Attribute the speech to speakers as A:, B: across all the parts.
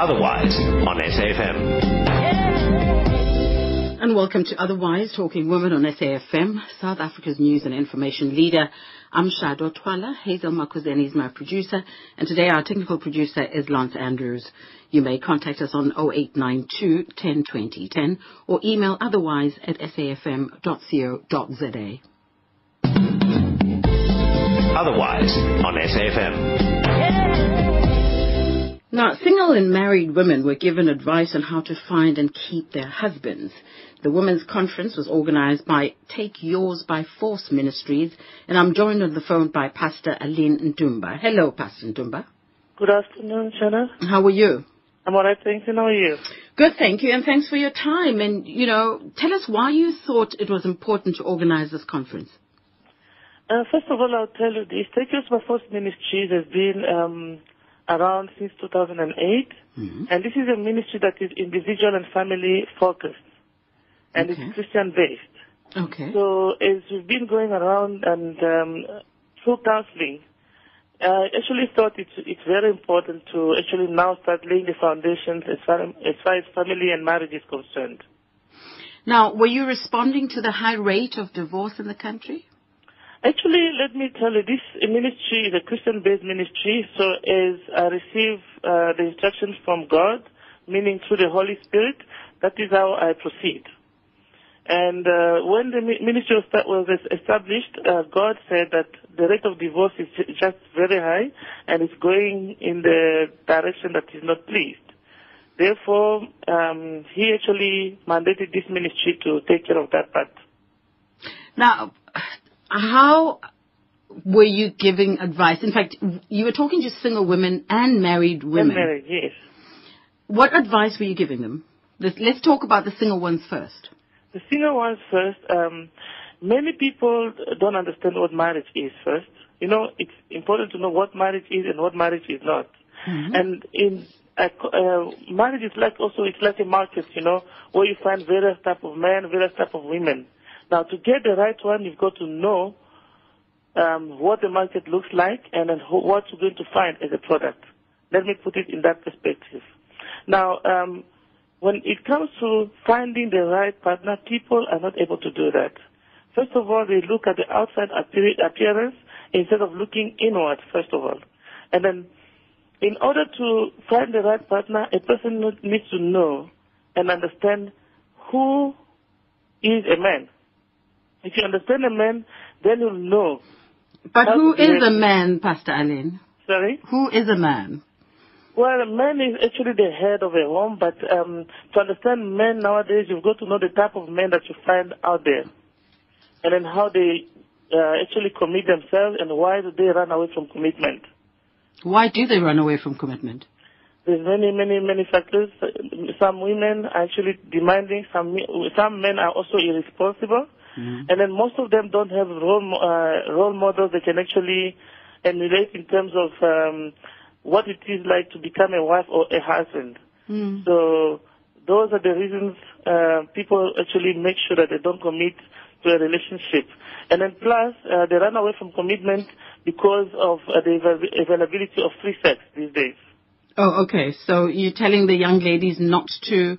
A: Otherwise on SAFM.
B: And welcome to Otherwise, Talking Women on SAFM, South Africa's news and information leader. I'm Shado Twala. Hazel Makuzeni is my producer. And today our technical producer is Lance Andrews. You may contact us on 0892 10 20 10 or email otherwise at safm.co.za.
A: Otherwise on SAFM.
B: Now, single and married women were given advice on how to find and keep their husbands. The Women's Conference was organized by Take Yours by Force Ministries, and I'm joined on the phone by Pastor Aline Ntumba. Hello, Pastor Ntumba.
C: Good afternoon, Shanna.
B: How are you?
C: I'm all right, thanks. And how are you?
B: Good, thank you, and thanks for your time. And, you know, tell us why you thought it was important to organize this conference.
C: Uh, first of all, I'll tell you this. Take Yours by Force Ministries has been um, around since 2008,
B: Mm-hmm.
C: and this is a ministry that is individual and family focused, and
B: Okay.
C: it's Christian based.
B: Okay.
C: So as we've been going around and um, through counseling, I actually thought it's it's very important to actually now start laying the foundations as far as, far as family and marriage is concerned.
B: Now, were you responding to the high rate of divorce in the country?
C: Actually, let me tell you, this ministry is a Christian-based ministry. So as I receive uh, the instructions from God, meaning through the Holy Spirit, that is how I proceed. And uh, when the ministry was sta- was es- established, uh, God said that the rate of divorce is just very high and it's going in the direction that is not pleased. Therefore, um, He actually mandated this ministry to take care of that part.
B: Now, how were you giving advice? In fact, you were talking to single women and married women.
C: And marriage, yes.
B: What advice were you giving them? Let's, let's talk about the single ones first.
C: The single ones first. Um, many people don't understand what marriage is first. You know, it's important to know what marriage is and what marriage is not. And in uh, uh, marriage is like also it's like a market, you know, where you find various type of men, various type of women. Now, to get the right one, you've got to know um, what the market looks like and then what you're going to find as a product. Let me put it in that perspective. Now, um, when it comes to finding the right partner, people are not able to do that. First of all, they look at the outside appear- appearance instead of looking inward, first of all. And then, in order to find the right partner, a person needs to know and understand who is a man. If you understand a man, then you'll know.
B: But who is a man, Pastor Allen?
C: Sorry?
B: Who is a man?
C: Well, a man is actually the head of a home, but um, to understand men nowadays, you've got to know the type of men that you find out there, and then how they uh, actually commit themselves and why do they run away from commitment.
B: Why do they run away from commitment?
C: There's many, many, many factors. Some women are actually demanding. Some some men are also irresponsible, and then most of them don't have role uh, role models they can actually emulate in terms of um, what it is like to become a wife or a husband.
B: Hmm.
C: So those are the reasons uh, people actually make sure that they don't commit to a relationship. And then plus, uh, they run away from commitment because of uh, the avail- availability of free sex these days.
B: Oh, okay. So you're telling the young ladies not to,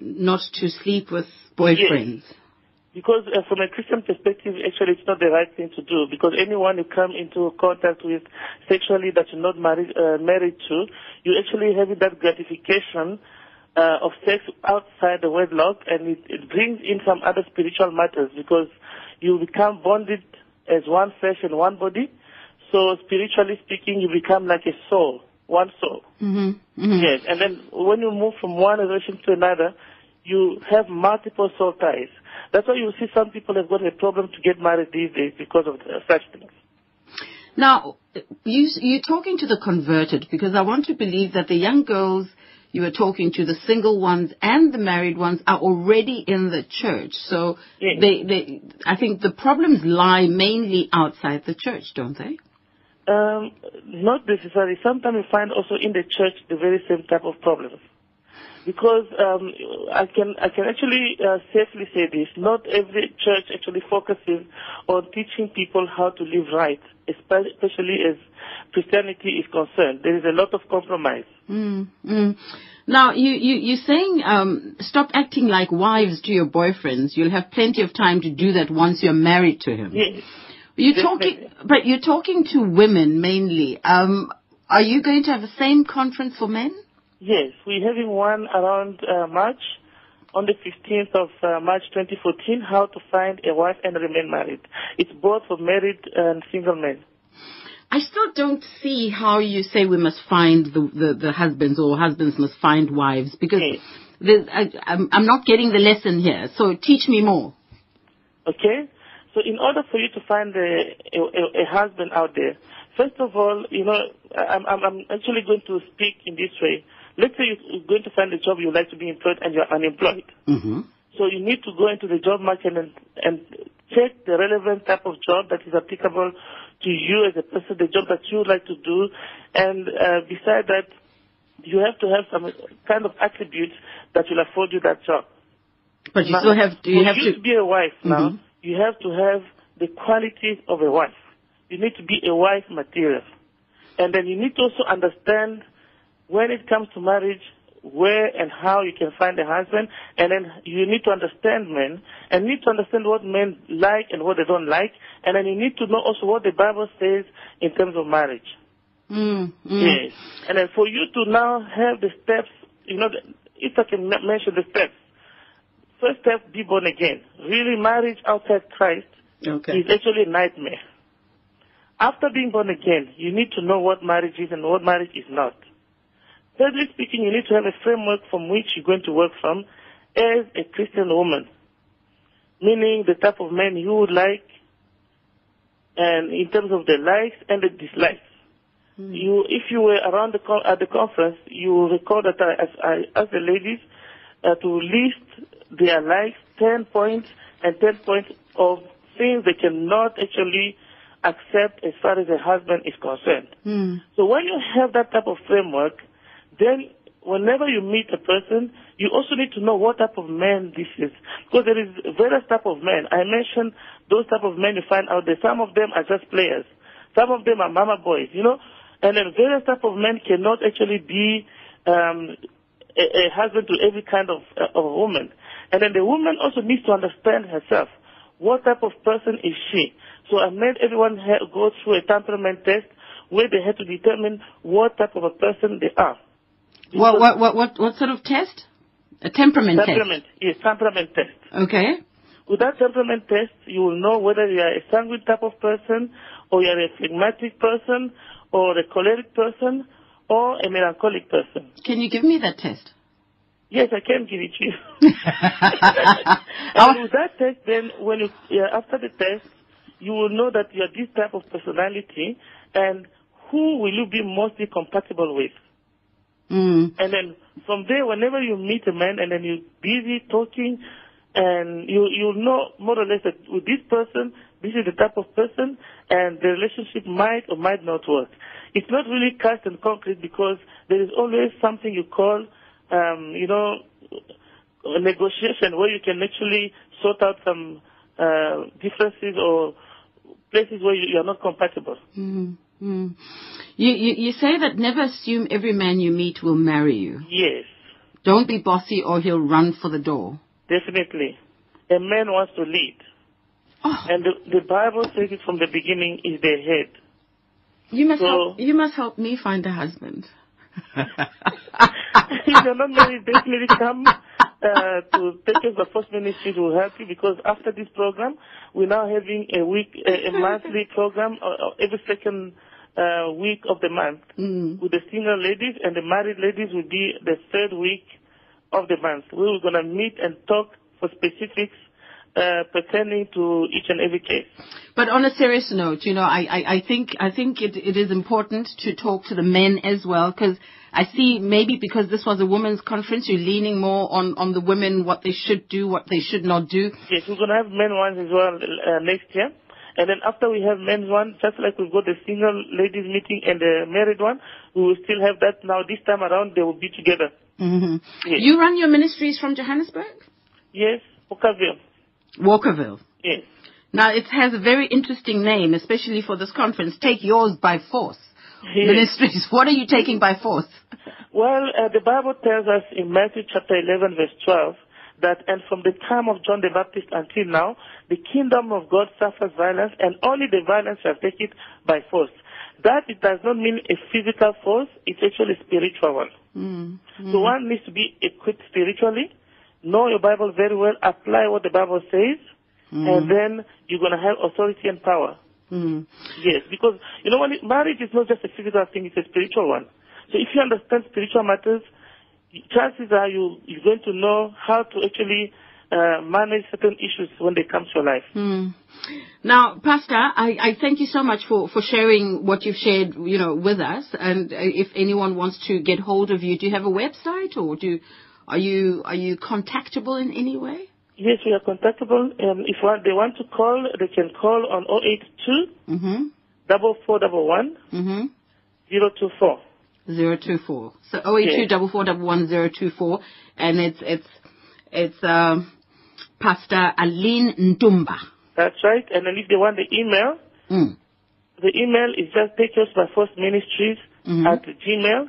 B: not to sleep with boyfriends.
C: Because uh, from a Christian perspective, actually, it's not the right thing to do. Because anyone you come into contact with sexually that you're not married uh, married to, you actually have that gratification uh, of sex outside the wedlock, and it, it brings in some other spiritual matters because you become bonded as one flesh and one body. So spiritually speaking, you become like a soul, one soul.
B: Mm-hmm. Mm-hmm.
C: Yes, and then when you move from one relation to another, you have multiple soul ties. That's why you see some people have got a problem to get married these days because of uh, such things.
B: Now, you, you're talking to the converted because I want to believe that the young girls you were talking to, the single ones and the married ones, are already in the church. So
C: Yes.
B: they, they, I think the problems lie mainly outside the church, don't they?
C: Um, not necessarily. Sometimes you find also in the church the very same type of problems. Because um, I can I can actually uh, safely say this. Not every church actually focuses on teaching people how to live right, especially as Christianity is concerned. There is a lot of compromise.
B: Mm, mm. Now, you, you, you're saying um, stop acting like wives to your boyfriends. You'll have plenty of time to do that once you're married to him.
C: Yes.
B: You're talking, but you're talking to women mainly. Um, are you going to have the same conference for men?
C: Yes, we're having one around uh, March, on the 15th of uh, March 2014, how to find a wife and remain married. It's both for married and single men.
B: I still don't see how you say we must find the, the, the husbands or husbands must find wives because
C: Yes.
B: I, I'm, I'm not getting the lesson here. So teach me more.
C: Okay? So in order for you to find a, a, a husband out there, first of all, you know, I'm, I'm, I'm actually going to speak in this way. Let's say you're going to find a job you like to be employed and you're unemployed.
B: Mm-hmm.
C: So you need to go into the job market and, and check the relevant type of job that is applicable to you as a person, the job that you would like to do. And uh, beside that, you have to have some kind of attributes that will afford you that job.
B: But you
C: Now,
B: still have to, you have
C: you
B: to,
C: be a wife now,
B: Mhm.
C: you have to have the qualities of a wife. You need to be a wife material. And then you need to also understand when it comes to marriage, where and how you can find a husband. And then you need to understand men and need to understand what men like and what they don't like. And then you need to know also what the Bible says in terms of marriage.
B: mm, mm.
C: Yes. And then for you to now have the steps, you know, if I can mention the steps. First step, be born again. Really, marriage outside Christ
B: Okay.
C: is actually a nightmare. After being born again, you need to know what marriage is and what marriage is not. Thirdly speaking, you need to have a framework from which you're going to work from as a Christian woman. Meaning the type of man you would like and in terms of the likes and the dislikes. You, if you were around the con- at the conference, you will recall that I, as I asked the ladies uh, to list their likes, 10 points and 10 points of things they cannot actually accept as far as a husband is concerned.
B: Mm.
C: So when you have that type of framework, then whenever you meet a person, you also need to know what type of man this is. Because there is various type of men. I mentioned those type of men you find out there. Some of them are just players. Some of them are mama boys, you know. And then various type of men cannot actually be um, a, a husband to every kind of, uh, of woman. And then the woman also needs to understand herself. What type of person is she? So I made everyone go through a temperament test where they had to determine what type of a person they are.
B: What, what, what, what, what sort of test? A temperament, test.
C: Temperament, yes, temperament test.
B: test. Okay.
C: With that temperament test, you will know whether you are a sanguine type of person, or you are a phlegmatic person, or a choleric person, or a melancholic person.
B: Can you give me that test?
C: Yes, I can give it to you. and with that test, then when you yeah, after the test, you will know that you are this type of personality, and who will you be mostly compatible with.
B: Mm.
C: And then from there, whenever you meet a man and then you're busy talking, and you you know more or less that with this person, this is the type of person, and the relationship might or might not work. It's not really cast in concrete because there is always something you call, um, you know, a negotiation where you can actually sort out some uh, differences or places where you, you are not compatible.
B: Mm. Mm. You, you, you say that never assume every man you meet will marry you.
C: Yes.
B: Don't be bossy or he'll run for the door.
C: Definitely. A man wants to lead.
B: Oh,
C: And the, the Bible says it from the beginning is the head.
B: you must
C: so-
B: help, you must help me find a husband.
C: if you're not married, definitely come uh, to take us the first ministry to help you because after this program, we're now having a week, a, a monthly program uh, uh, every second uh, week of the month
B: Mm.
C: with the single ladies and the married ladies will be the third week of the month. We are going to meet and talk for specifics uh, pertaining to each and every case.
B: But on a serious note, you know, I, I, I think I think it, it is important to talk to the men as well because I see maybe because this was a women's conference, you're leaning more on, on the women, what they should do, what they should not do.
C: Yes, we're going to have men ones as well uh, next year. And then after we have men's one, just like we've got the single ladies meeting and the married one, we will still have that now. This time around, they will be together.
B: hmm
C: Yes.
B: You run your ministries from Johannesburg?
C: Yes, Okaville.
B: Walkerville.
C: Yes.
B: Now, it has a very interesting name, especially for this conference. Take yours by force.
C: Yes.
B: Ministries. What are you taking by force?
C: Well, uh, the Bible tells us in Matthew chapter 11 verse 12 that, and from the time of John the Baptist until now, the kingdom of God suffers violence, and only the violence shall take it by force. That it does not mean a physical force, it's actually a spiritual one.
B: Mm.
C: So one needs to be equipped spiritually, know your Bible very well, apply what the Bible says, and then you're going to have authority and power.
B: Mm.
C: Yes, because you know, it, marriage is not just a physical thing; it's a spiritual one. So if you understand spiritual matters, chances are you you're going to know how to actually uh, manage certain issues when they come to your life.
B: Mm. Now, Pastor, I, I thank you so much for, for sharing what you've shared, you know, with us. And if anyone wants to get hold of you, do you have a website or do are you are you contactable in any way?
C: Yes, we are contactable. Um, if one, they want to call, they can call on 082
B: Mm-hmm.
C: double four double one
B: Mm-hmm.
C: zero two four.
B: Zero two four. So oh eight two
C: Yes.
B: double four double one zero two four, and it's it's it's um, Pastor Aline Ntumba.
C: That's right. And then if they want the email,
B: Mm.
C: the email is just take us by first ministries
B: Mhm.
C: at gmail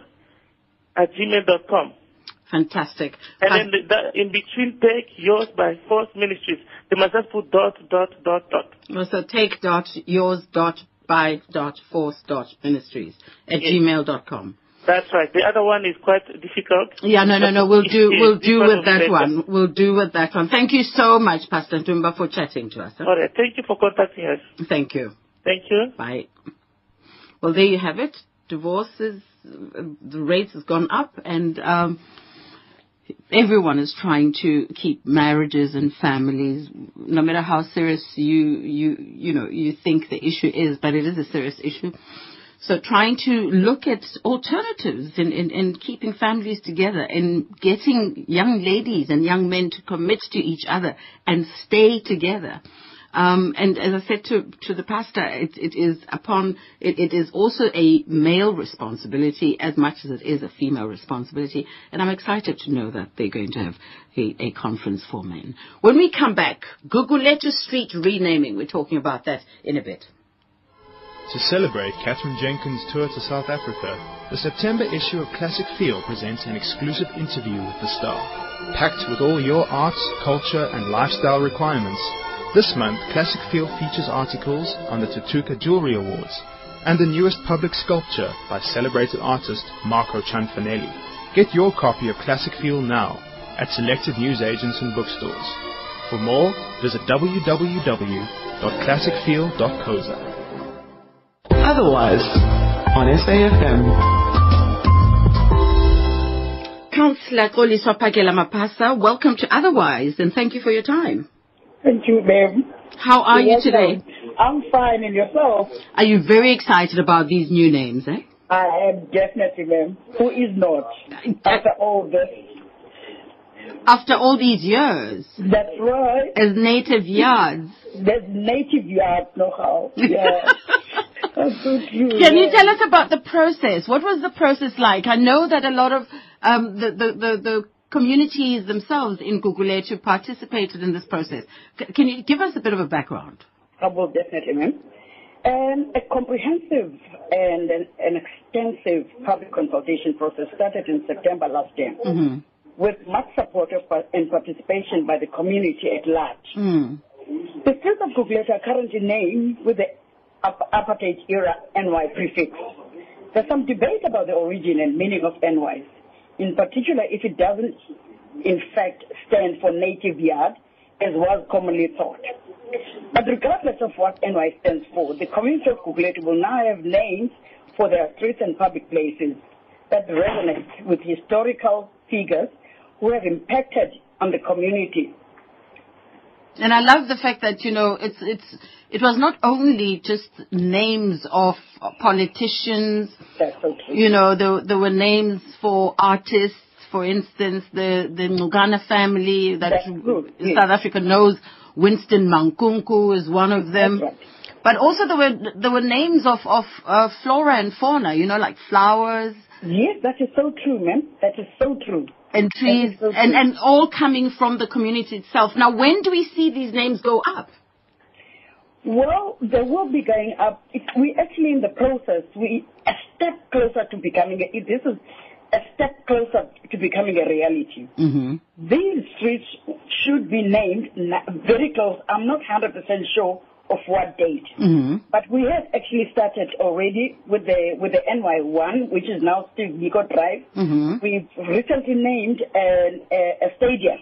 C: at gmail.com.
B: Fantastic.
C: And then the, the, in between, take yours by first ministries. They must just put dot, dot, dot, dot.
B: so take dot yours dot by dot force dot ministries at
C: Yes.
B: gmail dot com.
C: That's right. The other one is quite difficult.
B: Yeah, no, no, no. We'll do we'll do with that one. We'll do with that one. Thank you so much, Pastor Ntumba, for chatting to us. huh?
C: All right. Thank you for contacting us.
B: Thank you.
C: Thank you.
B: Bye. Well, there you have it. Divorces, uh, the rates has gone up, and um, everyone is trying to keep marriages and families, no matter how serious you you you know you think the issue is, but it is a serious issue. So trying to look at alternatives in, in, in keeping families together and getting young ladies and young men to commit to each other and stay together. Um, and as I said to, to the pastor, it, it is upon, it, it is also a male responsibility as much as it is a female responsibility. And I'm excited to know that they're going to have a, a conference for men. When we come back, Guguletu Street renaming, we're talking about that in a bit.
D: To celebrate Katherine Jenkins' tour to South Africa, the September issue of Classic Feel presents an exclusive interview with the star. Packed with all your arts, culture, and lifestyle requirements, this month Classic Feel features articles on the Thuthuka Jewelry Awards and the newest public sculpture by celebrated artist Marco Cianfanelli. Get your copy of Classic Feel now at selected newsagents and bookstores. For more, visit www.classicfeel.coza.
E: Otherwise, on SAFM.
B: Councillor Xoliswa Phakela Mapasa, welcome to Otherwise, and thank you for your time.
F: Thank you, ma'am.
B: How are you
F: You're
B: today?
F: I'm fine, and yourself?
B: Are you very excited about these new names, eh?
F: I am definitely, ma'am. Who is not? After all this.
B: After all these years,
F: That's right.
B: as native yards.
F: There's native yard no how. Yeah. That's so true.
B: Can you tell us about the process? What was the process like? I know that a lot of um, the, the, the, the communities themselves in Guguletu participated in this process. C- can you give us a bit of a background?
F: I will definitely, ma'am. And a comprehensive and an, an extensive public consultation process started in September last year
B: hmm
F: with much support of, and participation by the community at large.
B: Mm.
F: The streets of Guguletu are currently named with the ap- apartheid era NY prefix. There's some debate about the origin and meaning of NYs, in particular if it doesn't in fact stand for native yard as was commonly thought. But regardless of what NY stands for, the community of Guguletu will now have names for their streets and public places that resonate with historical figures who have impacted on the community
B: And I love the fact that you know it's it's it was not only just names of politicians.
F: So.
B: You know, there, there were names for artists. For instance, the the Ngugana family that
F: good, yes.
B: South Africa knows. Winston Mankunku is one of them.
F: Right.
B: But also there were there were names of of uh, flora and fauna. You know, like flowers
F: Yes, that is so true, ma'am. That is so true.
B: and trees,
F: so
B: and
F: true.
B: and all coming from the community itself. Now, when do we see these names go up?
F: Well, they will be going up. It, we actually in the process. We a step closer to becoming. A, this is a step closer to becoming a reality.
B: Mm-hmm.
F: These streets should be named very close. I'm not 100% sure of what date.
B: Mm-hmm.
F: But we have actually started already with the with the NY1, which is now Steve Biko Drive.
B: Mm-hmm.
F: We've recently named a, a, a stadium,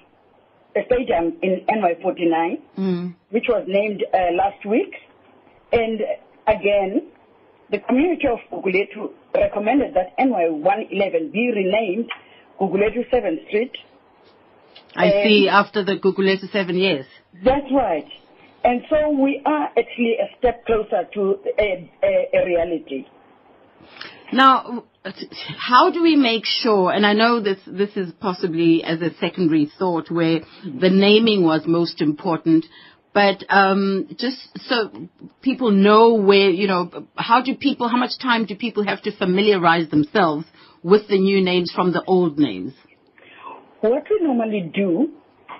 F: a stadium in NY49,
B: Mm.
F: which was named uh, last week. And again, the community of Guguletu recommended that NY111 be renamed Guguletu 7th Street.
B: I
F: Um,
B: see. After the Guguletu seven years.
F: That's right. And so we are actually a step closer to a, a, a reality.
B: Now, how do we make sure, and I know this, this is possibly as a secondary thought where the naming was most important, but um, just so people know where, you know, how do people, how much time do people have to familiarize themselves with the new names from the old names?
F: What we normally do,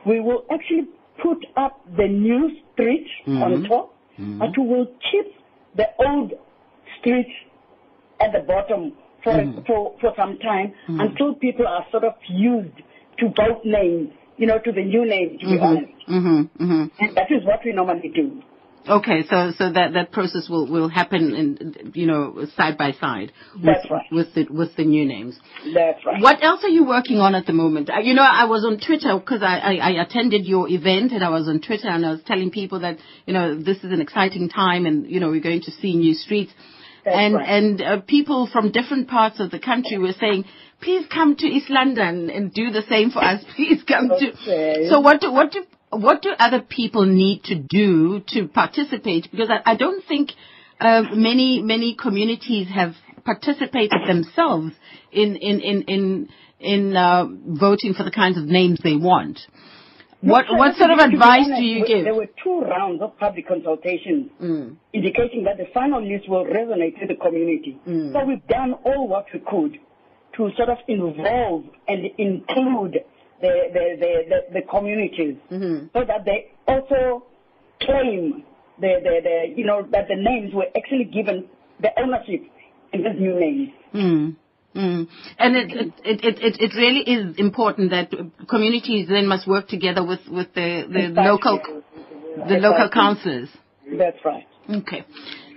F: we will actually put up the new street on mm-hmm. top, mm-hmm. but we will keep the old street at the bottom for, mm. for, for some time mm. until people are sort of used to both names, you know, to the new name, to be mm-hmm. honest.
B: Mm-hmm, mm-hmm.
F: And that is what we normally do.
B: Okay, so so that that process will will happen, in, you know, side by side. With,
F: That's right.
B: With the with the new names.
F: That's right.
B: What else are you working on at the moment? Uh, You know, I was on Twitter because I, I, I attended your event and I was on Twitter and I was telling people that, you know, this is an exciting time and, you know, we're going to see new streets.
F: That's
B: and
F: right.
B: and uh, people from different parts of the country were saying, please come to East London and do the same for us. Please come
F: Okay.
B: to. So what, what do, what do, other people need to do to participate? Because I, I don't think uh, many many communities have participated themselves in in in in, in uh, voting for the kinds of names they want. What
F: No,
B: what sort of
F: be- to be
B: advice
F: honest,
B: do you give?
F: There were two rounds of public consultation
B: Mm.
F: indicating that the final list will resonate with the community.
B: Mm.
F: So we've done all what we could to sort of involve and include the, the, the, the, the communities
B: Mm-hmm.
F: so that they also claim the, the, the, you know, that the names were actually given the ownership in these new names.
B: Mm. Mm. And it, it, it, it, it- really is important that communities then must work together with, with the, the
F: Exactly.
B: local the local
F: Exactly.
B: councillors.
F: That's right.
B: Okay.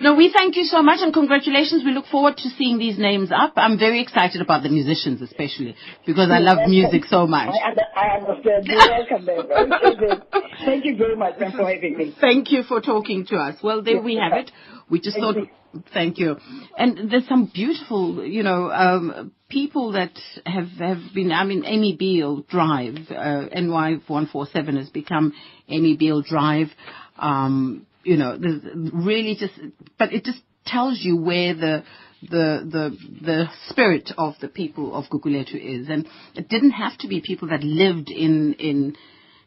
B: No, we thank you so much and congratulations. We look forward to seeing these names up. I'm very excited about the musicians especially because I love music so much.
F: I, under, I understand. You're welcome. Thank you very much for having me.
B: Thank you for talking to us. Well, there we have it. We just
F: Thank
B: thought, thank you. And there's some beautiful, you know, um, people that have, have been, I mean, Amy Biehl Drive, uh, NY147 has become Amy Biehl Drive. Um, you know, really just, but it just tells you where the, the, the, the spirit of the people of Guguletu is. And it didn't have to be people that lived in, in,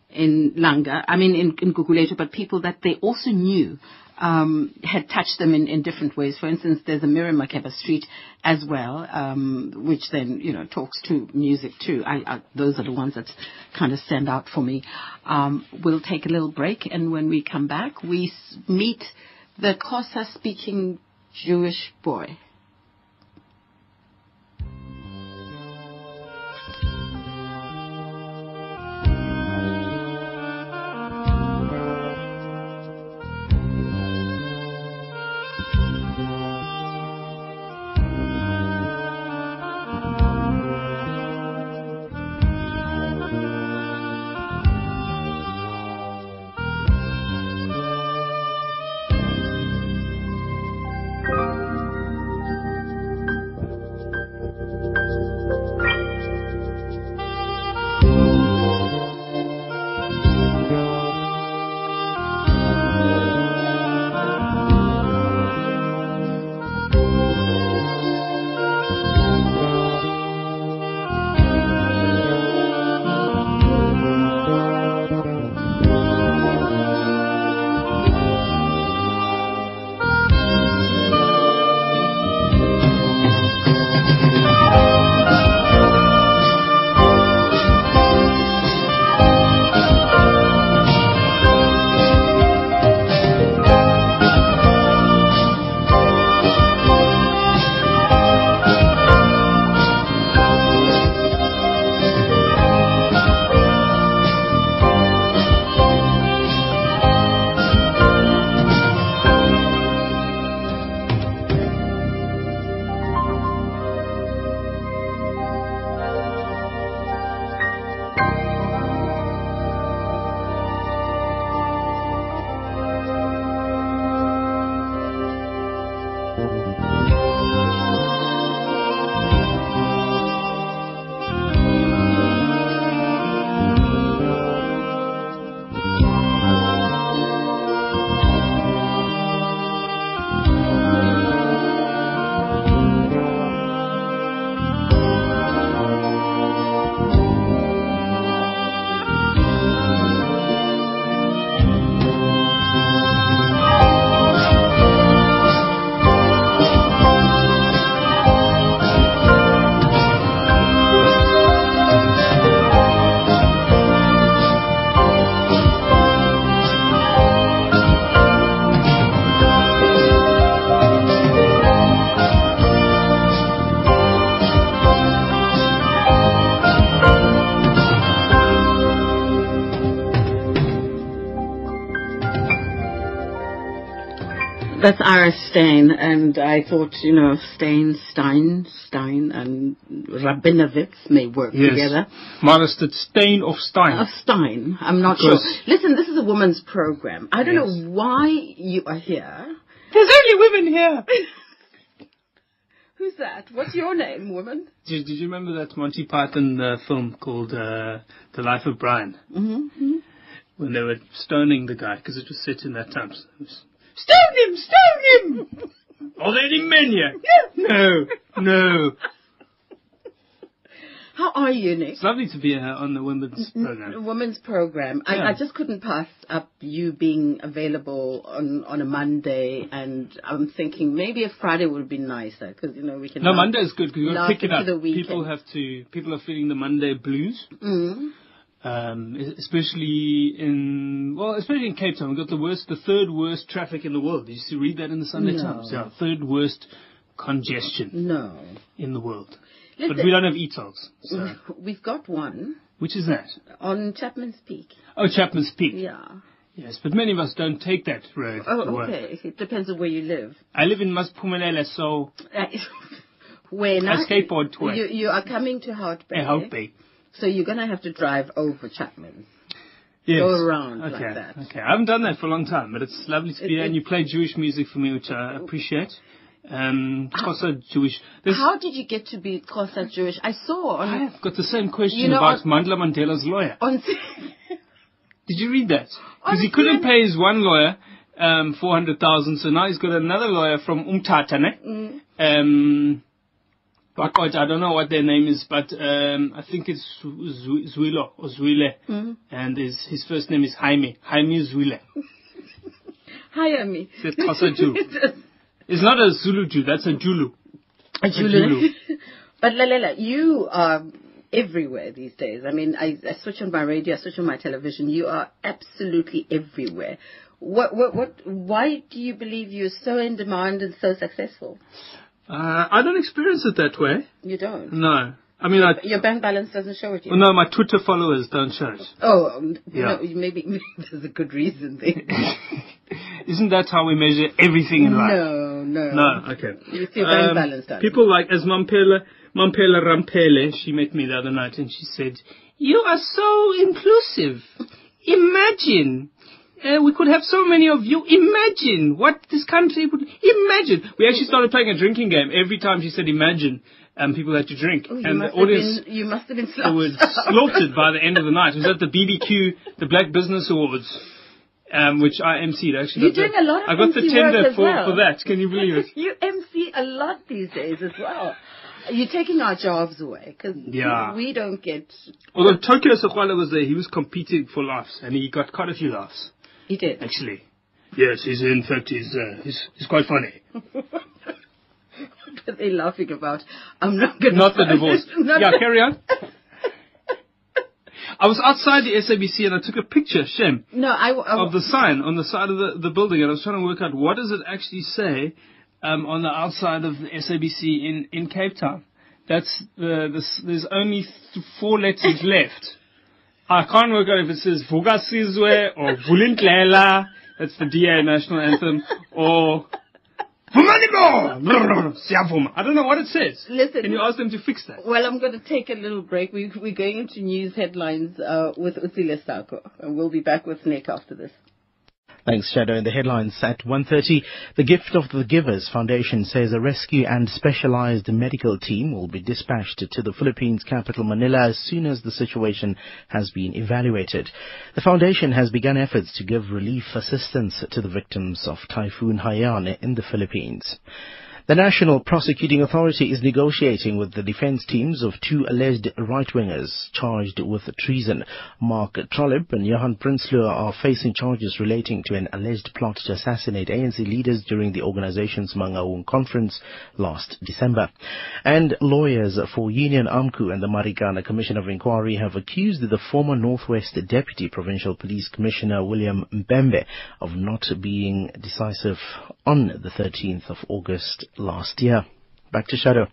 B: in Langa, I mean in, in Guguletu, but people that they also knew um, had touched them in, in different ways. For instance, there's a Miriam Makeba Street as well, um, which then you know talks to music too. I, I, those are the ones that kind of stand out for me. Um, we'll take a little break, and when we come back, we s- meet the Xhosa-speaking Jewish boy. That's Iris Stein, and I thought, you know, Stein, Stein, Stein, and Rabinowitz may work
G: Yes.
B: together.
G: Maar is dit Stein of Stein?
B: Uh, Stein, I'm not
G: Because-
B: sure. Listen, this is a woman's program. I don't
G: Yes.
B: know why you are here.
G: There's only women here.
B: Who's that? What's your name, woman?
G: Did, did you remember that Monty Python uh, film called uh, The Life of Brian?
B: Mm-hmm.
G: When they were stoning the guy because it was set in that time. So it was, stone him! Stone him! Are there any men yet? No, no.
B: How are you, Nik?
G: It's lovely to be here on the women's
B: A
G: program.
B: Women's program. I,
G: Yeah.
B: I just couldn't pass up you being available on, on a Monday, and I'm thinking maybe a Friday would be nicer because you know we can.
G: No,
B: laugh-
G: Monday is good because you got to pick it up.
B: the weekend.
G: People have to. People are feeling the Monday blues.
B: Mm.
G: Um, especially in well, especially in Cape Town, we've got the worst, the third worst traffic in the world. Did you see, read that in the Sunday
B: No.
G: Times? Yeah, third worst congestion
B: No.
G: in the world.
B: Listen,
G: But we don't have e-tolls, so
B: We've got one
G: which is that?
B: on Chapman's Peak.
G: Oh, Chapman's Peak.
B: Yeah.
G: Yes, but many of us don't take that road
B: Oh, okay. It depends on where you live.
G: I live in Masiphumelele, so
B: where
G: I skateboard to.
B: You, you are coming to Hout Bay.
G: Hope they.
B: So you're going to have to drive over Chapman.
G: Yes.
B: Go around like that.
G: Okay, I haven't done that for a long time, but it's lovely to
B: It-
G: be here. And you play Jewish music for me, which I appreciate. Um, also Jewish. There's,
B: How did you get to be Xhosa Jewish? I saw on
G: I've got the same question
B: You know,
G: about
B: on-
G: Mandla Mandela's lawyer.
B: on
G: Did you read that? Because he couldn't pay his one lawyer um, 400,000, so now he's got another lawyer from Umtata, ne?
B: Mm.
G: Um, Bakot, I don't know what their name is, but um, I think it's Zwi- Zwilo or Zwile.
B: Mm.
G: And his, his first name is Jaime. Jaime Zwile.
B: Jaime. Ami.
G: It's a Xhosa Jew. It's not a Zulu Jew, that's a Julu.
B: A
G: Julu.
B: but Lalela, you are everywhere these days. I mean, I, I switch on my radio, I switch on my television. You are absolutely everywhere. What, what, what, why do you believe you're so in demand and so successful?
G: Uh, I don't experience it that way.
B: You don't.
G: No. I mean, I,
B: Your bank balance doesn't show it.
G: Well, no, my Twitter followers don't show it.
B: Oh, um,
G: Yeah.
B: no, maybe, maybe there's a good reason there.
G: Isn't that how we measure everything in life?
B: no, no.
G: No, okay.
B: Your bank
G: Um,
B: balance done.
G: People like, as Mamphela, Mamphela Ramphele, she met me the other night and she said, you are so inclusive. Imagine. Uh, we could have so many of you. Imagine what this country would imagine. We actually started playing a drinking game. Every time she said imagine, um, people had to drink.
B: Oh,
G: and the audience
B: been, you must have been slaughtered.
G: slaughtered by the end of the night. It was at the BBQ, the Black Business Awards, um, which I emceed. Actually,
B: You're
G: got the-
B: doing a lot of
G: I got the
B: MC work
G: tender for,
B: well.
G: for that. Can you believe it?
B: you MC a lot these days as well. You're taking our jobs away because
G: Yeah.
B: we don't get.
G: Although Tokyo Sexwale was there, he was competing for laughs, and he got quite a few laughs,
B: He did.
G: actually. Yes, he's in fact he's uh, he's, he's quite funny.
B: What are they laughing about? I'm not going to.
G: Not the divorce.
B: Not
G: yeah, carry on. I was outside the SABC and I took a picture, Shem,
B: No, I. I
G: of the sign on the side of the, the building, and I was trying to work out what does it actually say um, on the outside of the SABC in, in Cape Town. That's the, the there's only th- four letters left. I can't work out if it says Vuka Sizwe or Vulintlela, that's the DA national anthem, or. I don't know what it says.
B: Listen.
G: Can you ask them to fix that?
B: well, I'm going to take a little break. We, we're going into news headlines uh, with Utsile Sako, and we'll be back with Nik after this.
H: Thanks, Shado. In the headlines at 1.30, the Gift of the Givers Foundation says a rescue and specialized medical team will be dispatched to the Philippines capital Manila as soon as the situation has been evaluated. The foundation has begun efforts to give relief assistance to the victims of Typhoon Haiyan in the Philippines. The National Prosecuting Authority is negotiating with the defense teams of two alleged right-wingers charged with treason. Mark Trollip and Johan Prinsloo are facing charges relating to an alleged plot to assassinate ANC leaders during the organization's Mangaung conference last December. And lawyers for Union AMCU and the Marikana Commission of Inquiry have accused the former Northwest Deputy Provincial Police Commissioner William Mpembe of not being decisive on the 13th of August last year. Back to Shado.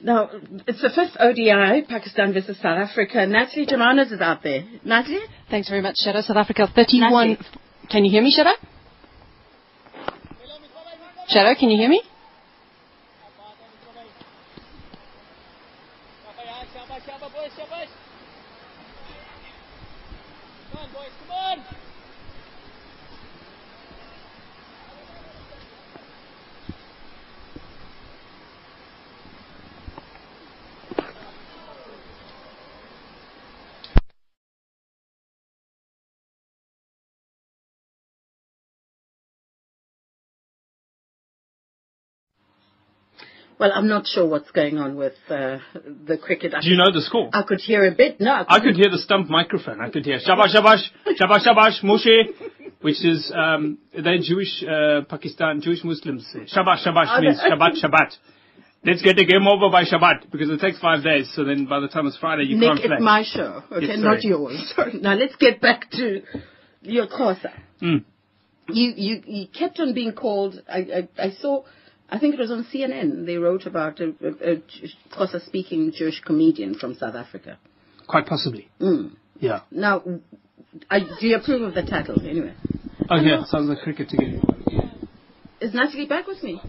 B: Now, it's the fifth ODI, Pakistan versus South Africa. Natalie Germanos is out there. Natalie?
I: Thanks very much, Shado. South Africa 31.
B: Natalie.
I: Can you hear me, Shado? Shado, can you hear me?
B: Well, I'm not sure what's going on with uh, the cricket. I
G: Do you know the score?
B: I could hear a bit. No, I,
G: I could hear the stump microphone. I could hear shabash shabash shabash shabash Moshe, which is um, they're Jewish uh, Pakistan Jewish Muslims. say. Shabash shabash
B: Oh,
G: means. Shabbat Shabbat. Let's get the game over by Shabbat because it takes five days. So then by the time it's Friday, you
B: Nik,
G: can't play.
B: it's my show, okay,
G: Yes,
B: not
G: sorry.
B: yours. Now let's get back to your Xhosa.
G: Mm.
B: You, you, you kept on being called. I, I, I saw. I think it was on CNN. They wrote about a, a, a Xhosa-speaking Jewish comedian from South Africa.
G: Quite possibly.
B: Mm.
G: Yeah.
B: Now, I, do you approve of the title? Anyway,
G: Okay, sounds like cricket again.
B: is Natalie back with me?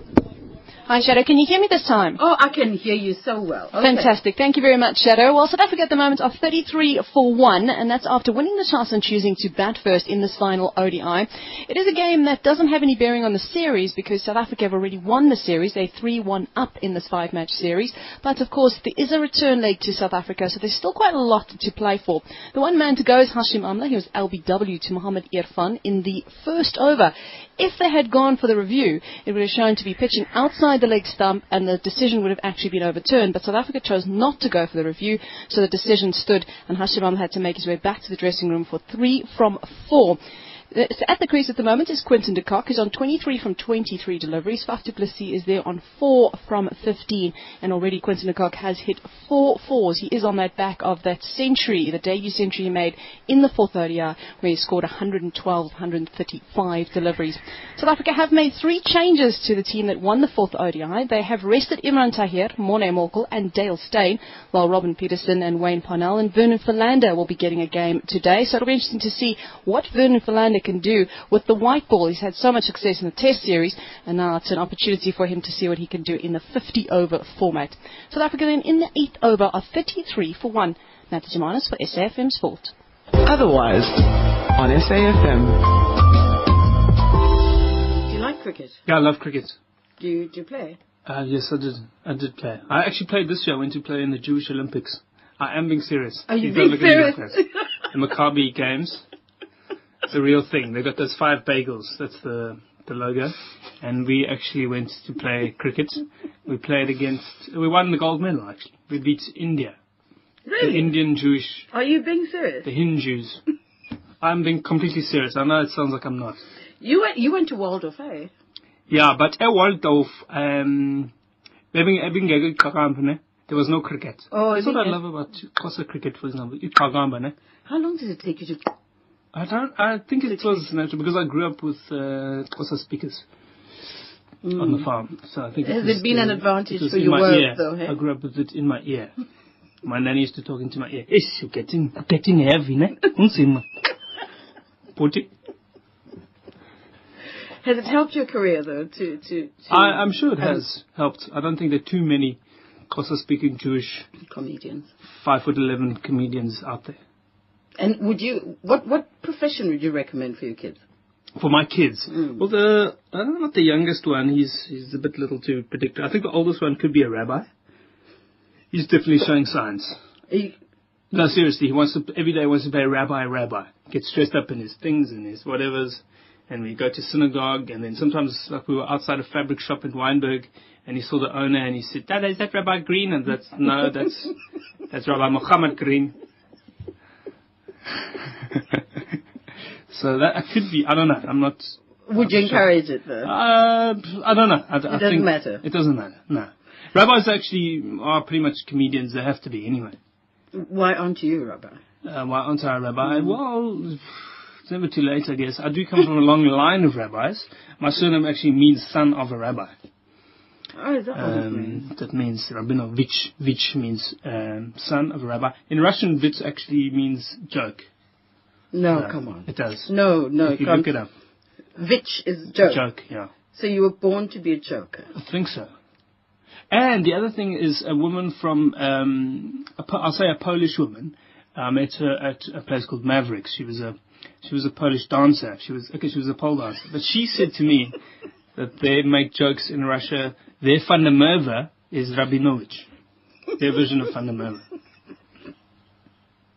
I: Hi, Shado. Can you hear me this time?
B: Oh, I can hear you so well. Okay.
I: Fantastic. Thank you very much, Shado. Well, South Africa at the moment are 33 for 1, and that's after winning the toss and choosing to bat first in this final ODI. It is a game that doesn't have any bearing on the series because South Africa have already won the series. They're 3-1 up in this five-match series. But, of course, there is a return leg to South Africa, so there's still quite a lot to play for. The one man to go is Hashim Amla. He was LBW to Mohammed Irfan in the first over. If they had gone for the review, it would have shown to be pitching outside the leg stump and the decision would have actually been overturned. But South Africa chose not to go for the review, so the decision stood and Hashim Amla had to make his way back to the dressing room for three from four. Uh, At the crease at the moment is Quinton de Kock, who's on 23 from 23 deliveries. Faf du Plessis is there on 4 from 15, and already Quinton de Kock has hit four fours. He is on that back of that century, the debut century he made in the fourth ODI, where he scored 112, 135 deliveries. South Africa have made three changes to the team that won the fourth ODI. They have rested Imran Tahir, Morne Morkel, and Dale Steyn, while Robin Peterson and Wayne Parnell and Vernon Philander will be getting a game today. So it'll be interesting to see what Vernon Philander can do with the white ball. He's had so much success in the Test series, and now it's an opportunity for him to see what he can do in the 50 over format. South Africa then in the eighth over are 33 for 1. Nata Germanos for SAFM Sport.
E: Otherwise, on SAFM.
B: Do you like cricket?
G: Yeah, I love cricket.
B: Do you, do you play?
G: Uh, yes, I did. I did play. I actually played this year. I went to play in the Jewish Olympics. I am being serious.
B: Are you
G: Please
B: being
G: look at me like
B: serious?
G: The Maccabi Games. It's a real thing. They got those five bagels. That's the the logo. And we actually went to play cricket. We played against. We won the gold medal. Actually, we beat India.
B: Really?
G: The Indian Jewish,
B: Are you being serious?
G: the Hindus. I'm being completely serious. I know it sounds like I'm not.
B: You went, you went to Waldorf, eh?
G: Yeah, but at Waldorf, um, we hebben, hebben gekeken, Kagamba, ne? There was no cricket.
B: Oh,
G: That's what I love about Xhosa cricket, for example.
B: How long did it take you to...
G: I don't, I think it was natural because I grew up with, uh, Xhosa speakers on the farm. So I think
B: Has
G: was,
B: it been an
G: uh,
B: advantage for your work,
G: ear.
B: though, hey?
G: I grew up with it in my ear. My nanny used to talk into my ear. Ish, you're getting, getting heavy, ne? Put it.
B: Has it helped your career, though, to... to, to
G: I, I'm sure it has helped. I don't think there are too many Xhosa speaking Jewish
B: Comedians.
G: five foot eleven comedians out there.
B: And would you... What, what profession would you recommend for your kids?
G: For my kids,
B: Mm.
G: well, the I don't know, not the youngest one. He's he's a bit little to predict. I think the oldest one could be a rabbi. He's definitely showing signs.
B: You,
G: No, seriously, he wants to every day he wants to play rabbi, rabbi. Gets dressed up in his things and his whatevers, and we go to synagogue. And then sometimes, like we were outside a fabric shop in Wynberg, and he saw the owner, and he said, "Dad, is that Rabbi Green?" And that's no, that's that's Rabbi Muhammad Green. so that could be. I don't know. I'm not.
B: would you
G: I'm sure.
B: encourage it, though?
G: Uh, I don't know. I, I
B: doesn't
G: think
B: matter.
G: It doesn't matter. No. Rabbis actually are pretty much comedians. They have to be anyway.
B: Why aren't you, Rabbi?
G: Uh, why aren't I a rabbi? Well, it's never too late, I guess. I do come from a long line of rabbis. My surname actually means son of a rabbi. Um, that means Rabinovich. Vich means um, son of a rabbi. In Russian, Vich actually means joke.
B: No,
G: Uh,
B: come on.
G: It does.
B: No, no,
G: if you look it up.
B: Vich is joke.
G: Joke, yeah.
B: So you were born to be a joker.
G: I think so. And the other thing is a woman from, um, a, Po- I'll say a Polish woman. I met her at a place called Mavericks. She was a, she was a Polish dancer. She was, okay, she was a pole dancer. But she said to me that they make jokes in Russia. Their Van der Merwe is Rabinovich. Their version of Van der Merwe.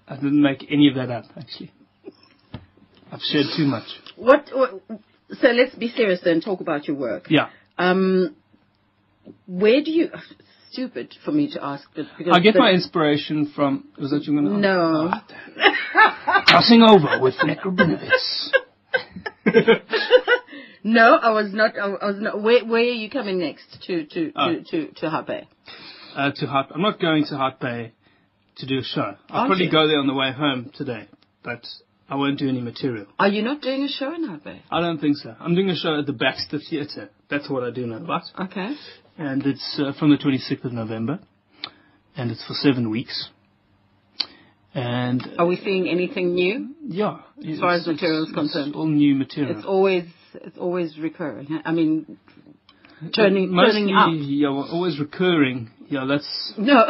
G: I didn't make any of that up, actually. I've shared too much.
B: What, what? So let's be serious then. Talk about your work.
G: Yeah.
B: Um, where do you? Stupid for me to ask, but because
G: I get my inspiration from, was that you going to
B: No.
G: Crossing over with Nik.
B: no, I was not. I was not. Where, where are you coming next to to
G: Oh.
B: to to, to Habe?
G: uh, to Hout. I'm not going to Hout Bay to do a show. I'll
B: Aren't
G: probably
B: you?
G: go there on the way home today, but I won't do any material.
B: Are you not doing a show in Habe?
G: I don't think so. I'm doing a show at the Baxter Theatre. That's what I do know about.
B: Okay.
G: And it's uh, from the 26th of November. And it's for seven weeks. And
B: Are we seeing anything new?
G: yeah,
B: As far as material is
G: it's
B: concerned.
G: all new material.
B: It's always it's always recurring. I mean, turning
G: Mostly,
B: turning up.
G: yeah, well, always recurring. Yeah, that's
B: No.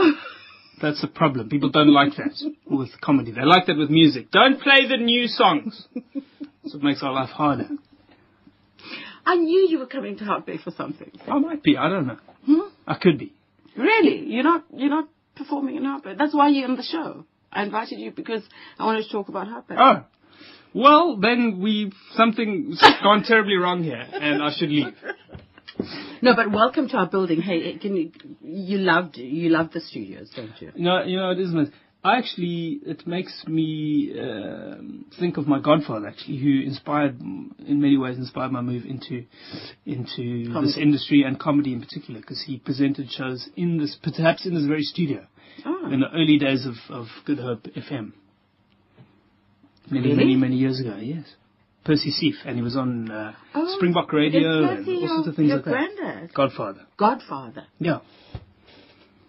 G: That's a problem. People don't like that with comedy. They like that with music. Don't play the new songs. That's what makes our life harder.
B: I knew you were coming to Heartbreak for something.
G: I might be. I don't know.
B: Hmm?
G: I could be.
B: Really? You're not you're not performing in Heartbreak. That's why you're on the show. I invited you because I wanted to talk about Heartbreak.
G: Oh. Well, then we something's gone terribly wrong here, and I should leave.
B: No, but welcome to our building. Hey, can you you loved you love the studios, don't you?
G: No, you know it isn't. I actually, it makes me um think of my godfather actually, who inspired, in many ways, inspired my move into into this industry and comedy in particular, because he presented shows in this, perhaps in this very studio,
B: Oh.
G: in the early days of of Good Hope FM. Many,
B: Really?
G: many, many years ago. Yes, Percy Seif, and he was on uh,
B: Oh,
G: Springbok Radio and all sorts of things
B: your
G: like that.
B: granddad?
G: Godfather.
B: Godfather.
G: Yeah.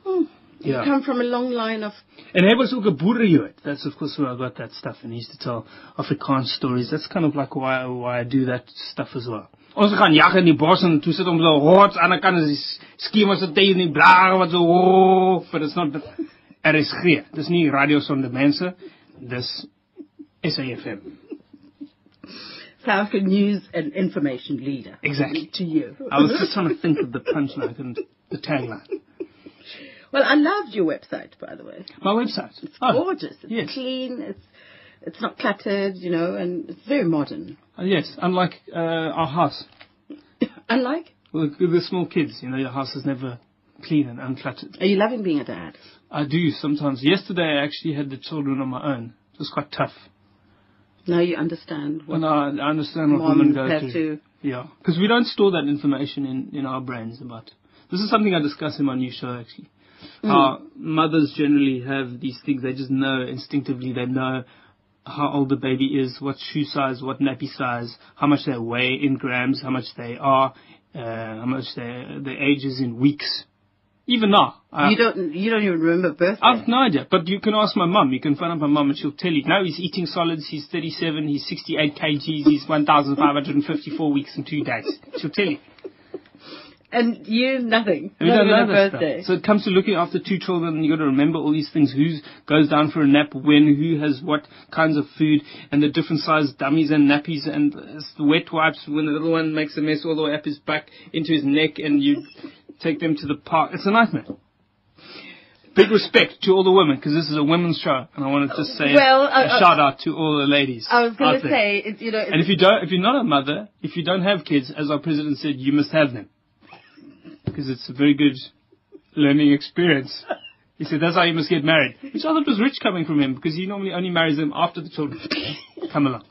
B: Hmm.
G: Yeah.
B: You come from a long line of
G: En hy was ook 'n boerejood. That's of course where I got that stuff and he used to tell Afrikaans stories. That's kind of like why why I do that stuff as well. Ons gaan jag in die bos en toe sit ons so rots aan die kant is skema se tyd in die blare wat so oh, but it's not RSG. Dis nie radio sonder mense. Dis SAFM.
B: South African news and information leader.
G: Exactly.
B: To you.
G: I was just trying to think of the punchline, couldn't- the tagline.
B: Well, I loved your website, by the way.
G: My website.
B: It's
G: Oh,
B: gorgeous. It's
G: yes.
B: clean. It's it's not cluttered, you know, and it's very modern.
G: Oh, yes, unlike uh, our house.
B: Unlike,
G: with the small kids, you know, your house is never clean and uncluttered.
B: are you loving being a dad?
G: I do sometimes. Yesterday I actually had the children on my own. It was quite tough.
B: Now you understand what
G: I, I understand what women go through.
B: to.
G: Yeah, because we don't store that information in, in our brains about. This is something I discuss in my new show actually.
B: Mm.
G: How mothers generally have these things. They just know instinctively. They know how old the baby is, what shoe size, what nappy size, how much they weigh in grams, how much they are, uh, how much their their age is in weeks. Even now, I-
B: you don't. You don't even remember birthday.
G: I've no idea, but you can ask my mum. You can phone up my mum and she'll tell you. Now he's eating solids. He's 37. He's 68 kgs. He's 1,554 weeks and two days. She'll tell you.
B: and you nothing.
G: And we don't know that
B: birthday.
G: stuff. So it comes to looking after two children, and you got to remember all these things. Who goes down for a nap when? Who has what kinds of food? And the different size dummies and nappies and uh, the wet wipes when the little one makes a mess all the way up his back into his neck, and you take them to the park. It's a nightmare. Big respect to all the women because this is a women's show, and I want to just say
B: Well,
G: a,
B: uh, uh,
G: shout out to all the ladies.
B: I was going to say, it's, you know,
G: And if you don't, if you're not a mother, if you don't have kids, as our president said, you must have them. Because it's a very good learning experience. He said that's how you must get married. Which I thought was rich coming from him, because he normally only marries them after the children come along.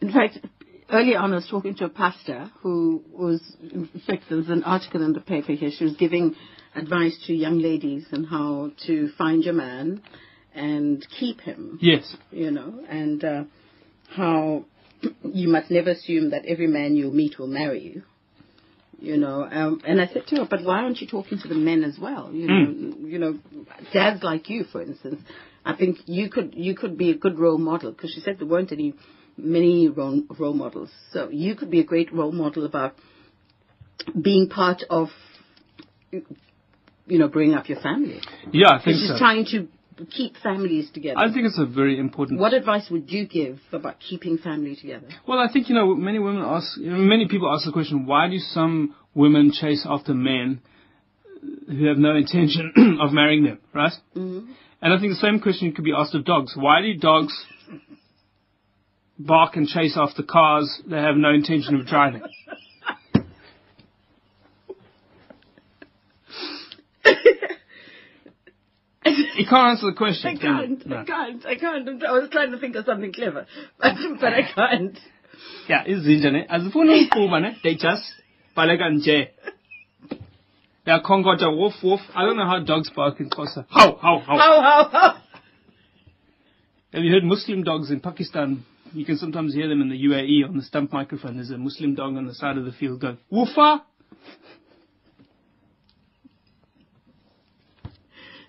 B: in fact, earlier on I was talking to a pastor who was, in fact, there was an article in the paper here. She was giving advice to young ladies on how to find your man and keep him.
G: Yes.
B: you know, and uh, how you must never assume that every man you meet will marry you. You know, um, and I said to her, but why aren't you talking to the men as well? You know, you know, dads like you, for instance. I think you could you could be a good role model because she said there weren't any many role, role models. So you could be a great role model about being part of, you know, bringing up your family.
G: Yeah, I think so.
B: trying to keep families together.
G: I think it's a very important.
B: what advice would you give about keeping family together?
G: Well, I think you know many women ask, you know, many people ask the question: Why do some women chase after men who have no intention of marrying them, right?
B: Mm-hmm.
G: And I think the same question could be asked of dogs. Why do dogs bark and chase after cars they have no intention of driving? You can't answer the question.
B: I
G: can you?
B: can't.
G: No.
B: I can't. I can't. I was trying to think of something clever, but, but I can't.
G: Ja, izinja ne. Azifuna ukuphuma ne. They just baleka nje. Yakhonkoja woof woof. I don't know how dogs bark in Xhosa. How, how, how.
B: How, how, how?
G: Have you heard Muslim dogs in Pakistan? You can sometimes hear them in the UAE on the stump microphone. There's a Muslim dog on the side of the field going, woofa.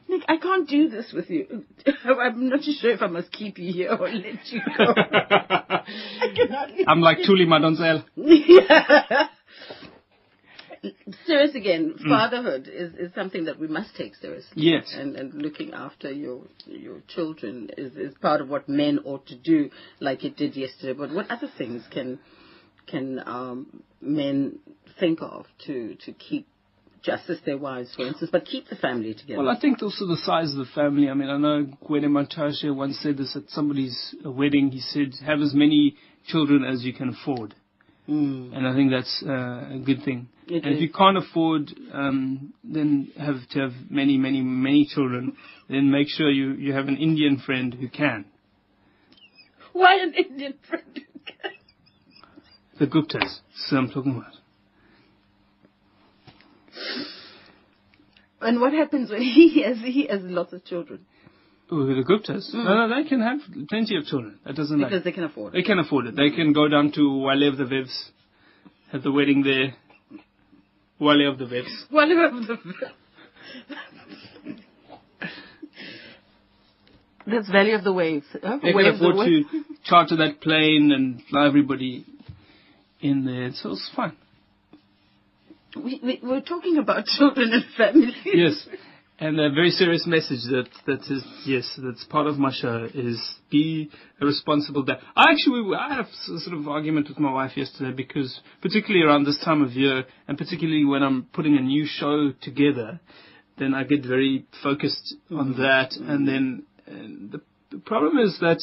B: Nik, I can't do this with you. I'm not sure if I must keep you here or let you go. I cannot.
G: I'm like Thuli
B: Madonsela. Serious again,
G: Mm.
B: fatherhood is, is something that we must take seriously.
G: Yes.
B: And and looking after your your children is, is part of what men ought to do, like it did yesterday. But what other things can can um, men think of to to keep justice their wives, for instance, but keep the family together?
G: Well, I think also the size of the family. I mean, I know Gwede Mantashe once said this at somebody's wedding. He said, have as many children as you can afford.
B: Mm.
G: And I think that's uh, a good thing.
B: It
G: and if you can't afford, um, then have to have many, many, many children. Then make sure you, you have an Indian friend who can.
B: Why an Indian friend?
G: The Guptas. What I'm talking about.
B: and what happens when he has he has lots of children
G: Ooh, the Guptas.
B: Mm.
G: No, no, they can have plenty of children. That doesn't
B: because
G: matter.
B: they can afford it?
G: They can afford it. They can go down to Wale of the Vivs, have the wedding there. Wale of the Vivs.
B: Whatever the. That's Valley of the Waves. Huh?
G: They
B: Way
G: can
B: of the
G: afford
B: Wa-
G: to charter that plane and fly everybody in there. So it's fine.
B: We, we, we're talking about children and families.
G: yes. And a very serious message that, that is, yes, that's part of my show is be a responsible dad. I actually, I had a sort of argument with my wife yesterday because particularly around this time of year and particularly when I'm putting a new show together, then I get very focused on mm-hmm. that and then and the, the problem is that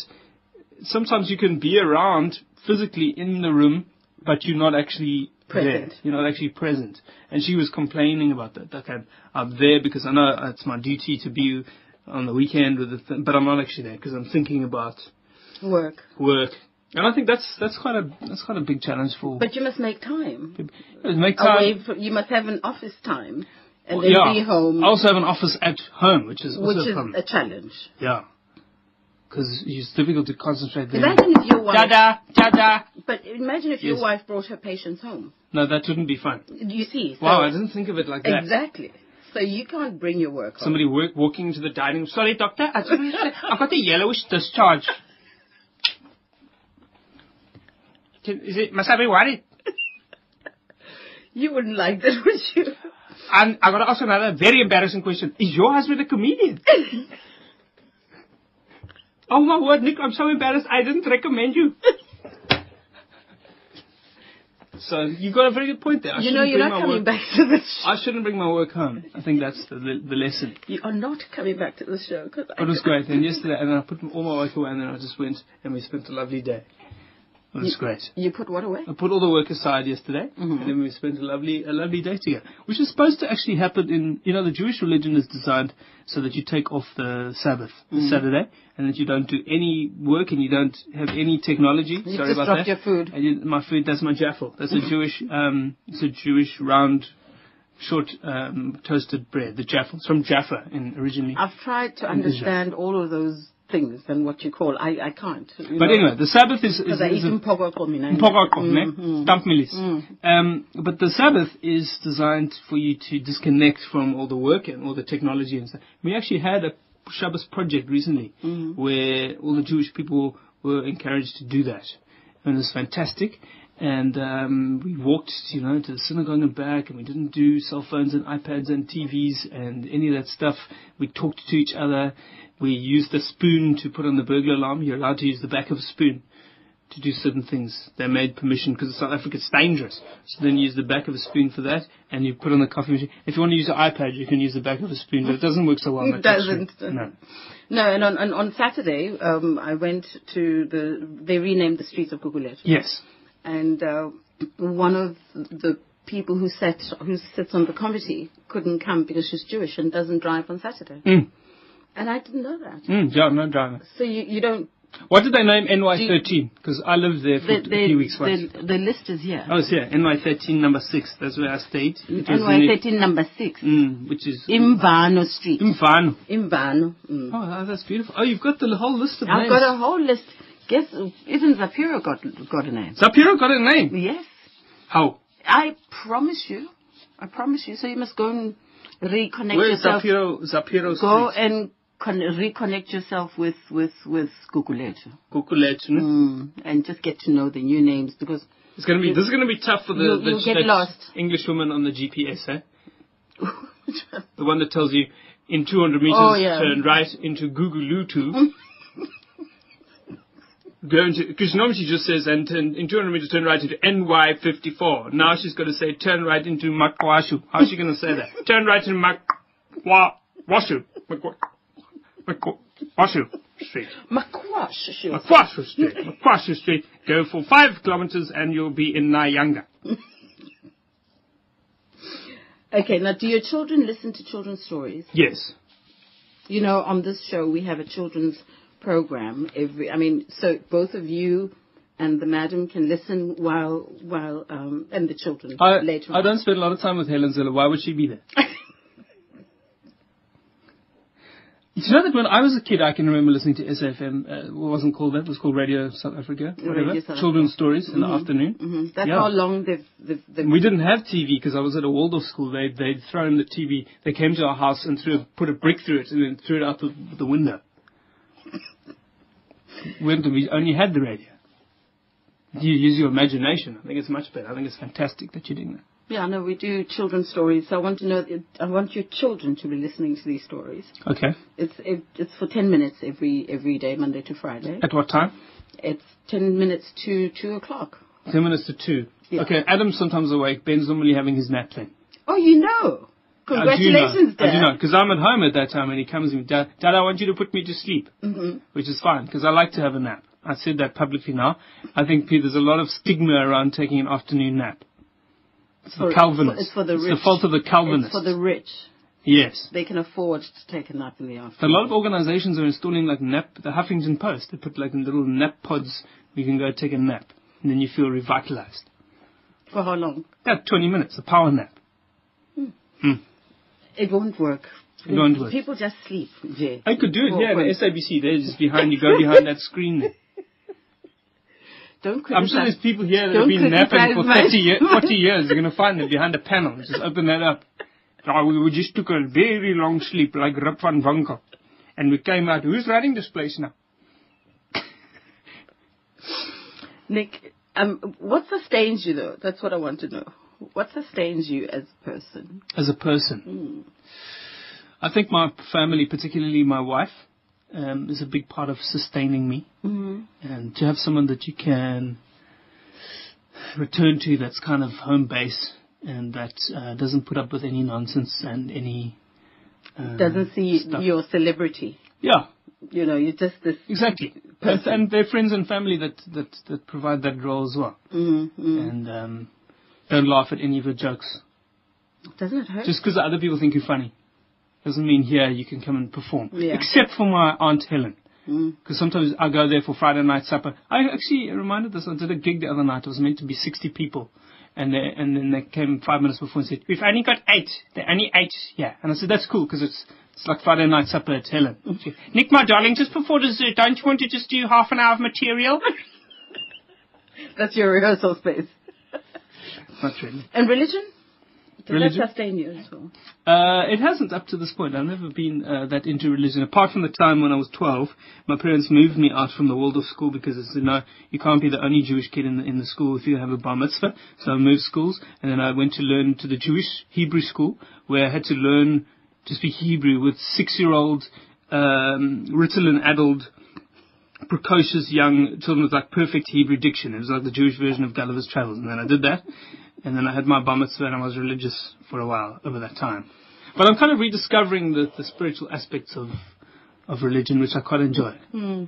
G: sometimes you can be around physically in the room, but you're not actually
B: Present.
G: there. You're not actually present. And she was complaining about that. That I'm, I'm there because I know it's my duty to be on the weekend with the th- but I'm not actually there because I'm thinking about
B: Work.
G: work. And I think that's that's quite a that's quite a big challenge for
B: But you must make time.
G: Make time.
B: Away from, you must have an office time and
G: Well,
B: then
G: yeah.
B: be home,
G: I also have an office at home, which is also
B: which
G: a
B: is
G: problem.
B: a challenge.
G: yeah. Because it's difficult to concentrate there.
B: Imagine if your wife.
G: Dada, dada.
B: But imagine if your
G: Yes.
B: wife brought her patients home.
G: No, that wouldn't be fun.
B: You see? So
G: Wow, I didn't think of it like that.
B: Exactly. So you can't bring your work home.
G: Somebody work, walking into the dining room. Sorry, doctor, I just want to say, I've got a yellowish discharge. Can, is it, must I be worried?
B: You wouldn't like that, would you?
G: And I've got to ask another very embarrassing question. Is your husband a comedian? oh my word, Nik, I'm so embarrassed. I didn't recommend you. so you've got a very good point there. I
B: you know, you're not coming
G: work-
B: back to the show.
G: I shouldn't bring my work home. I think that's the, the, the lesson.
B: You are not coming back to the show. Cause I
G: It was great. And yesterday, and then I put all my work away, and then I just went and we spent a lovely day. It was great.
B: You put what away?
G: I put all the work aside yesterday,
B: Mm-hmm.
G: and then we spent a lovely, a lovely day together, which is supposed to actually happen in, you know, the Jewish religion is designed so that you take off the Sabbath, the
B: Mhm.
G: Saturday, and that you don't do any work and you don't have any technology.
B: You
G: Sorry about
B: dropped
G: that.
B: your food.
G: And you, my food, that's my jaffle. That's a Jewish, um, it's a Jewish round, short, um, toasted bread. The jaffle. It's from Jaffa in originally.
B: I've tried to understand all of those things than what you call. I, I can't.
G: But
B: know,
G: anyway, the Sabbath is, is,
B: Because I
G: is
B: eat
G: a,
B: in Pogoko, mina.
G: Pogako, ne? Stampmilis. Um, but the Sabbath is designed for you to disconnect from all the work and all the technology and stuff. We actually had a Shabbos project recently
B: Mhm.
G: where all the Jewish people were encouraged to do that. and it was fantastic. And um, we walked, you know, to the synagogue and back, and we didn't do cell phones and iPads and TVs and any of that stuff. We talked to each other. We used a spoon to put on the burglar alarm. You're allowed to use the back of a spoon to do certain things. They made permission because South Africa it's dangerous. So then you use the back of a spoon for that, and you put on the coffee machine. If you want to use an iPad, you can use the back of a spoon, but it doesn't work so well.
B: It doesn't.
G: No.
B: No, and on, on, on Saturday, um, I went to the, they renamed the streets of Guguletu.
G: Yes.
B: And uh, one of the people who sat, who sits on the committee couldn't come because she's Jewish and doesn't drive on Saturday.
G: Mm.
B: And I didn't know that.
G: Mm, yeah, no driver.
B: So you, you don't,
G: What did they name NY13? Because I lived there for
B: the,
G: a few weeks
B: the,
G: once.
B: the, the list is here.
G: Oh, it's here. NY13 number 6. That's where I stayed. It
B: NY13 number 6.
G: Mm, which is...
B: Imvano Street.
G: Mfano.
B: Imvano. Mm.
G: Oh, that's beautiful. Oh, you've got the whole list of
B: I've
G: names.
B: got a whole list. Guess, isn't Zapiro got, got a name?
G: Zapiro got a name.
B: Yes.
G: How?
B: I promise you. I promise you. So you must go and reconnect
G: Where's
B: yourself.
G: Zapiro, Zapiro
B: Go
G: Street?
B: and con- reconnect yourself with with with Guguletu.
G: Kukulet, no?
B: Mm, and just get to know the new names because
G: It's gonna be. This is gonna be tough for the,
B: You'll-
G: the
B: get lost.
G: English woman on the GPS, eh? The one that tells you in 200 meters
B: Oh, yeah.
G: turn right into Gugulutu. Go into because normally she just says and turn, in 200 meters turn right into NY54. Now she's going to say turn right into Makwashu. How's she going to say that? turn right into Makwashu. Makwa- Makwashu Street.
B: Makwash. she'll.
G: Makwashu Street. Makwashu Street. Go for five kilometers and you'll be in Nyanga.
B: Okay, now do your children listen to children's stories?
G: Yes.
B: You know, on this show we have a children's program every. I mean, so both of you and the madam can listen while while um and the children
G: I,
B: later.
G: I
B: on.
G: don't spend a lot of time with Helen Zille. Why would she be there? you know that when I was a kid, I can remember listening to SFM. Uh, it wasn't called that. It was called Radio South Africa. Whatever.
B: Radio South
G: Children's stories in the afternoon.
B: hmm That's
G: Yeah.
B: how long they've they've, they've
G: We didn't have TV because I was at a Waldorf school. They they'd thrown the TV. They came to our house and threw put a brick through it and then threw it out the, the window. When we only had the radio. You use your imagination. I think it's much better. I think it's fantastic that you're doing that.
B: Yeah, no, we do children's stories. So I want to know. I want your children to be listening to these stories.
G: Okay.
B: It's it, it's for ten minutes every every day, Monday to Friday.
G: At what time?
B: It's ten minutes to two o'clock.
G: Ten minutes to two.
B: Yeah.
G: Okay, Adam's sometimes awake. Ben's normally having his nap then.
B: Oh, you know. Congratulations,
G: know. I do know, because I'm at home at that time and he comes me, Dad, Dad, I want you to put me to sleep,
B: hmm
G: which is fine, because I like to have a nap. I said that publicly now. I think Pete, there's a lot of stigma around taking an afternoon nap. It's the
B: For-
G: Calvinists.
B: It's for the rich.
G: It's the fault of the Calvinists.
B: It's for the rich.
G: yes.
B: They can afford to take a nap in the afternoon.
G: A lot of organizations are installing like nap, the Huffington Post, they put like little nap pods where you can go take a nap and then you feel revitalized.
B: For how long?
G: About 20 minutes, a power nap.
B: It won't work.
G: It won't work.
B: People just sleep. Jay.
G: I could do it here the SABC. They're just behind you. Go behind that screen.
B: Don't
G: I'm sure there's people here that have been napping for
B: my-
G: 30, year, 40 years. You're going to find them behind a panel. Just open that up. Oh, we we just took a very long sleep like Rip van Winkle. And we came out. Who's running this place now?
B: Nik, um, what sustains you though? That's what I want to know. What sustains you as a person?
G: As a person. I think my family, particularly my wife, um, is a big part of sustaining me.
B: Mm-hmm.
G: And to have someone that you can return to that's kind of home base and that uh, doesn't put up with any nonsense and any. Uh,
B: Doesn't see
G: stuff.
B: your celebrity.
G: Yeah,
B: You know, you're just this.
G: exactly. And,
B: Person.
G: and their friends and family that, that, that provide that role as well.
B: Mm-hmm.
G: And um, don't laugh at any of your jokes.
B: Doesn't it hurt?
G: Just because other people think you're funny doesn't mean here you can come and perform.
B: Yeah.
G: Except for my Aunt Helen.
B: Mm.
G: Because sometimes I go there for Friday night supper. I actually reminded this. I did a gig the other night. It was meant to be 60 people. And they, and then they came five minutes before and said, we've only got eight. There are only eight Yeah." And I said, that's cool because it's, it's like Friday night supper at Helen. Said, Nik, my darling, just before dessert, don't you want to just do half an hour of material?
B: That's your rehearsal space.
G: Not really.
B: And religion? Did
G: Religion?
B: that sustain you as well?
G: Uh, it hasn't up to this point. I've never been uh, that into religion. Apart from the time when I was 12, my parents moved me out from the Waldorf school because it's, you know, you can't be the only Jewish kid in the, in the school if you have a bar mitzvah. So I moved schools and then I went to learn to the Jewish Hebrew school where I had to learn to speak Hebrew with six-year-old, um, Ritalin-addled precocious young children with like perfect Hebrew diction. It was like the Jewish version of Gulliver's Travels. And then I did that. And then I had my bar mitzvah and I was religious for a while over that time. But I'm kind of rediscovering the, the spiritual aspects of, of religion, which I quite enjoy.
B: Hmm.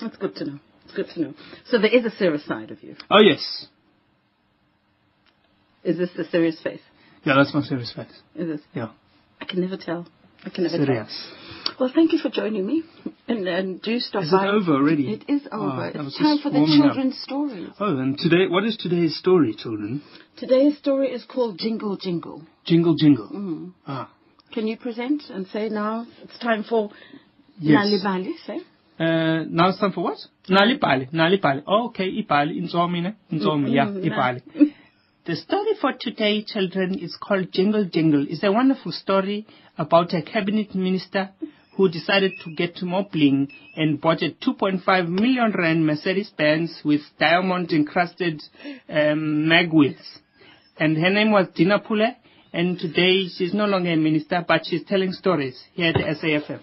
B: That's good to know. It's good to know. So there is a serious side of you.
G: Oh, yes.
B: Is this the serious face?
G: Yeah, that's my serious face.
B: Is it?
G: Yeah.
B: I can never tell. I can never
G: Serious.
B: tell. Well, thank you for joining me. And, and do stop
G: Is it over already?
B: It is
G: Oh,
B: over.
G: Was
B: it's time for the
G: warming up.
B: children's stories.
G: Oh, and today, what is today's story, children?
B: Today's story is called Jingle Jingle.
G: Jingle jingle.
B: Mm.
G: Ah.
B: Can you present and say now it's time for
G: Yes.
B: Nalibali, say?
G: Uh, now it's time for what? Nalipali. Nalipali. Oh, okay, ipali. Inzomi, ne? Inzomi, yeah,
B: Mm,
G: ipali. The story for today, children, is called Jingle Jingle. It's a wonderful story about a cabinet minister who decided to get more bling and bought a 2.5 million rand Mercedes Benz with diamond encrusted um, mag wheels. And her name was Dina Pule, and today she's no longer a minister, but she's telling stories here at the SAFM.